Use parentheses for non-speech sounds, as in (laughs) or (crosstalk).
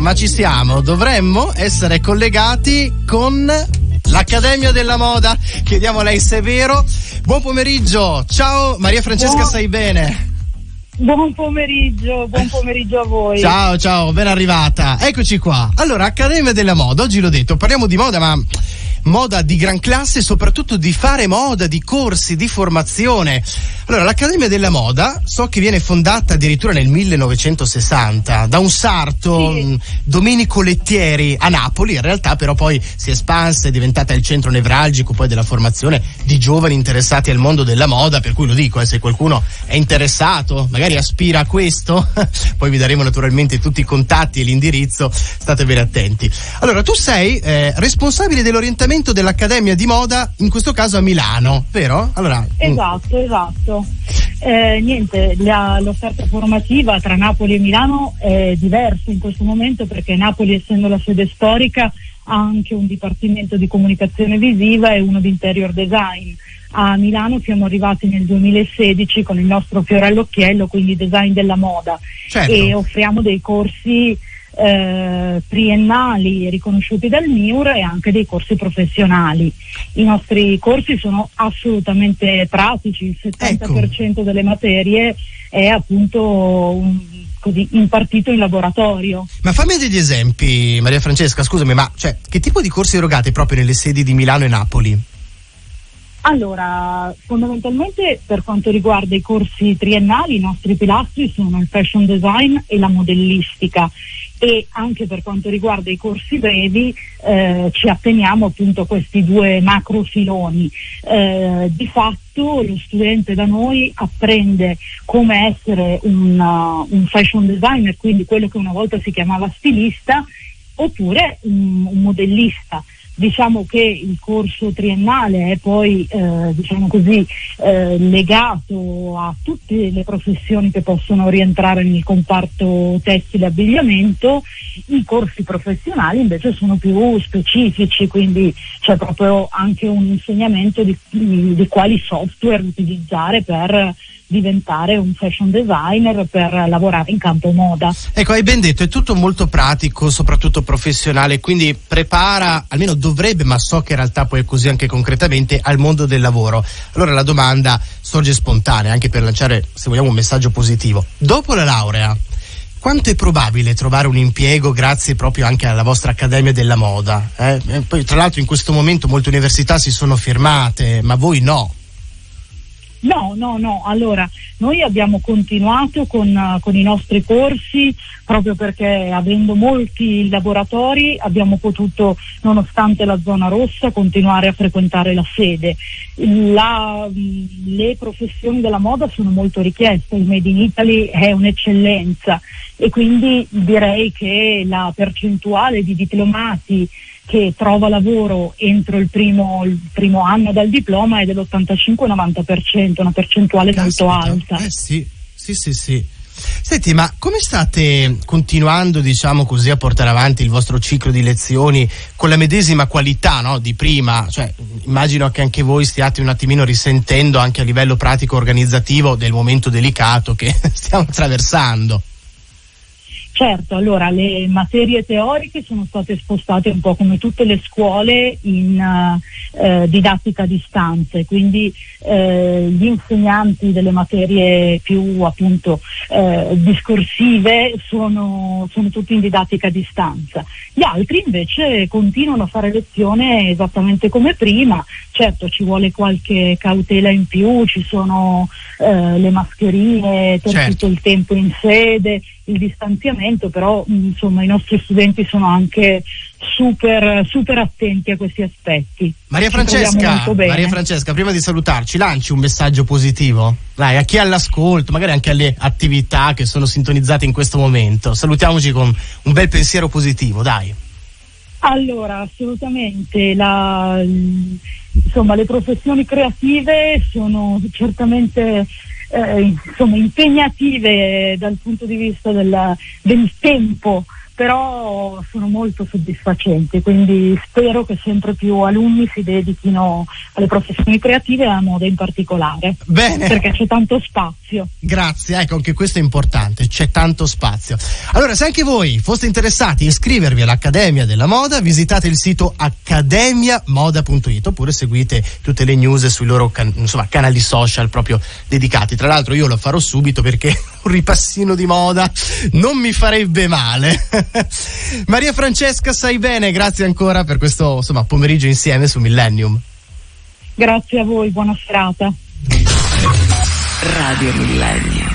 ma ci siamo. Dovremmo essere collegati con l'Accademia della Moda. Chiediamo a lei se è vero. Buon pomeriggio. Ciao Maria Francesca, Buon- stai bene? Buon pomeriggio, buon pomeriggio a voi. Ciao, ciao, ben arrivata. Eccoci qua. Allora, Accademia della Moda, oggi l'ho detto, parliamo di moda, ma moda di gran classe soprattutto di fare moda, di corsi, di formazione. Allora, l'Accademia della Moda so che viene fondata addirittura nel 1960 da un sarto, Sì. Domenico Lettieri a Napoli, in realtà però poi si è espansa, è diventata il centro nevralgico poi della formazione di giovani interessati al mondo della moda, per cui lo dico, eh, se qualcuno è interessato, magari aspira a questo, (laughs) poi vi daremo naturalmente tutti i contatti e l'indirizzo, state bene attenti. Allora, tu sei eh, responsabile dell'orientamento dell'Accademia di Moda, in questo caso a Milano, vero? Allora, mm, Esatto, esatto. Eh, niente, la- l'offerta formativa tra Napoli e Milano è diversa in questo momento perché Napoli, essendo la sede storica, ha anche un dipartimento di comunicazione visiva e uno di interior design. A Milano siamo arrivati nel 2016 con il nostro fiore all'occhiello, quindi design della moda, certo. e offriamo dei corsi eh, triennali riconosciuti dal MIUR e anche dei corsi professionali. I nostri corsi sono assolutamente pratici, il 70% delle materie è appunto un- così, impartito in laboratorio. Ma fammi degli esempi, Maria Francesca, scusami, ma cioè, che tipo di corsi erogate proprio nelle sedi di Milano e Napoli? Allora, fondamentalmente per quanto riguarda i corsi triennali, i nostri pilastri sono il fashion design e la modellistica e anche per quanto riguarda i corsi brevi eh, ci atteniamo appunto a questi due macro filoni. Eh, di fatto lo studente da noi apprende come essere un, uh, un fashion designer, quindi quello che una volta si chiamava stilista, oppure un- un modellista. Diciamo che il corso triennale è poi eh, diciamo così, eh, legato a tutte le professioni che possono rientrare nel comparto tessile e abbigliamento, i corsi professionali invece sono più specifici, quindi c'è proprio anche un insegnamento di, di quali software utilizzare per diventare un fashion designer, per lavorare in campo moda. Ecco, hai ben detto, è tutto molto pratico, soprattutto professionale, quindi prepara, almeno dovrebbe, ma so che in realtà poi è così anche concretamente, al mondo del lavoro. Allora la domanda sorge spontanea, anche per lanciare, se vogliamo, un messaggio positivo. Dopo la laurea, quanto è probabile trovare un impiego grazie proprio anche alla vostra Accademia della Moda? eh? E poi, tra l'altro, in questo momento molte università si sono firmate, ma voi no. No, no, no. Allora, noi abbiamo continuato con, eh, con i nostri corsi proprio perché avendo molti laboratori abbiamo potuto, nonostante la zona rossa, continuare a frequentare la sede. La- mh, le professioni della moda sono molto richieste, il Made in Italy è un'eccellenza e quindi direi che la percentuale di diplomati che trova lavoro entro il primo, il primo anno dal diploma è dell'85-90%, una percentuale molto Caspita. alta. Eh sì, sì, sì, sì. Senti, ma come state continuando, diciamo così, a portare avanti il vostro ciclo di lezioni con la medesima qualità no, di prima? Cioè, immagino che anche voi stiate un attimino risentendo anche a livello pratico organizzativo del momento delicato che (laughs) stiamo attraversando. Certo, allora le materie teoriche sono state spostate un po' come tutte le scuole in eh, eh, didattica a distanza, quindi eh, gli insegnanti delle materie più appunto eh, discorsive sono, sono tutti in didattica a distanza. Gli altri invece continuano a fare lezione esattamente come prima, certo ci vuole qualche cautela in più, ci sono eh, le mascherine per Certo. tutto il tempo in sede, il distanziamento, però mh, insomma i nostri studenti sono anche super, super attenti a questi aspetti. Maria Francesca. Maria Francesca, prima di salutarci, lanci un messaggio positivo? Dai, a chi è all'ascolto, magari anche alle attività che sono sintonizzate in questo momento. Salutiamoci con un bel pensiero positivo, dai. Allora, assolutamente, la- insomma, le professioni creative sono certamente eh, insomma, impegnative dal punto di vista della- del tempo però sono molto soddisfacenti, quindi spero che sempre più alunni si dedichino alle professioni creative e alla moda in particolare. Bene. Perché c'è tanto spazio. Grazie, ecco anche questo è importante, c'è tanto spazio. Allora, se anche voi foste interessati a iscrivervi all'Accademia della Moda, visitate il sito accademiamoda.it oppure seguite tutte le news sui loro can- insomma, canali social proprio dedicati. Tra l'altro io lo farò subito perché un ripassino di moda non mi farebbe male. (laughs) Maria Francesca, sai bene, grazie ancora per questo insomma, pomeriggio insieme su Millennium. Grazie a voi, buona serata. Radio Millennium.